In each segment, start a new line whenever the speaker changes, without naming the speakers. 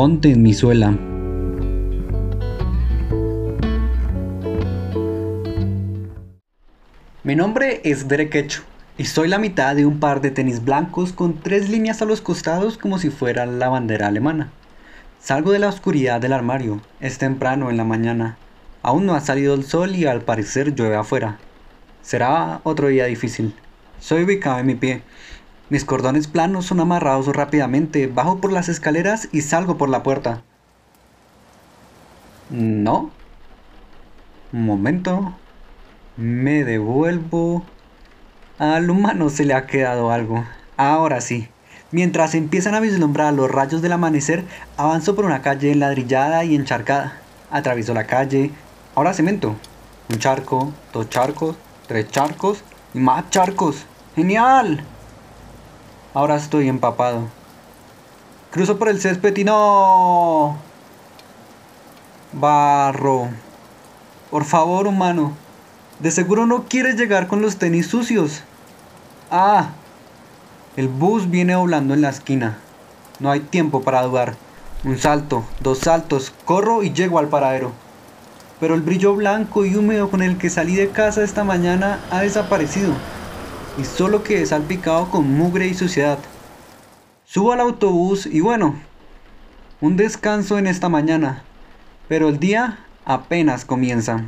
ponte en mi suela. Mi nombre es Derek y soy la mitad de un par de tenis blancos con tres líneas a los costados como si fuera la bandera alemana. Salgo de la oscuridad del armario, es temprano en la mañana. Aún no ha salido el sol y al parecer llueve afuera. Será otro día difícil. Soy ubicado en mi pie. Mis cordones planos son amarrados rápidamente, bajo por las escaleras y salgo por la puerta. No. Un momento. Me devuelvo. Al humano se le ha quedado algo. Ahora sí. Mientras empiezan a vislumbrar los rayos del amanecer, avanzo por una calle enladrillada y encharcada. Atravieso la calle. Ahora cemento. Un charco, dos charcos, tres charcos y más charcos. ¡Genial! Ahora estoy empapado. Cruzo por el césped y no. Barro. Por favor, humano. De seguro no quieres llegar con los tenis sucios. Ah. El bus viene volando en la esquina. No hay tiempo para dudar. Un salto, dos saltos, corro y llego al paradero. Pero el brillo blanco y húmedo con el que salí de casa esta mañana ha desaparecido. Y solo quedé salpicado con mugre y suciedad. Subo al autobús y bueno, un descanso en esta mañana. Pero el día apenas comienza.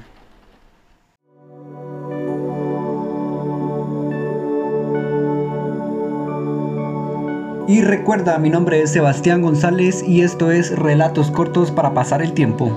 Y recuerda, mi nombre es Sebastián González y esto es Relatos Cortos para pasar el tiempo.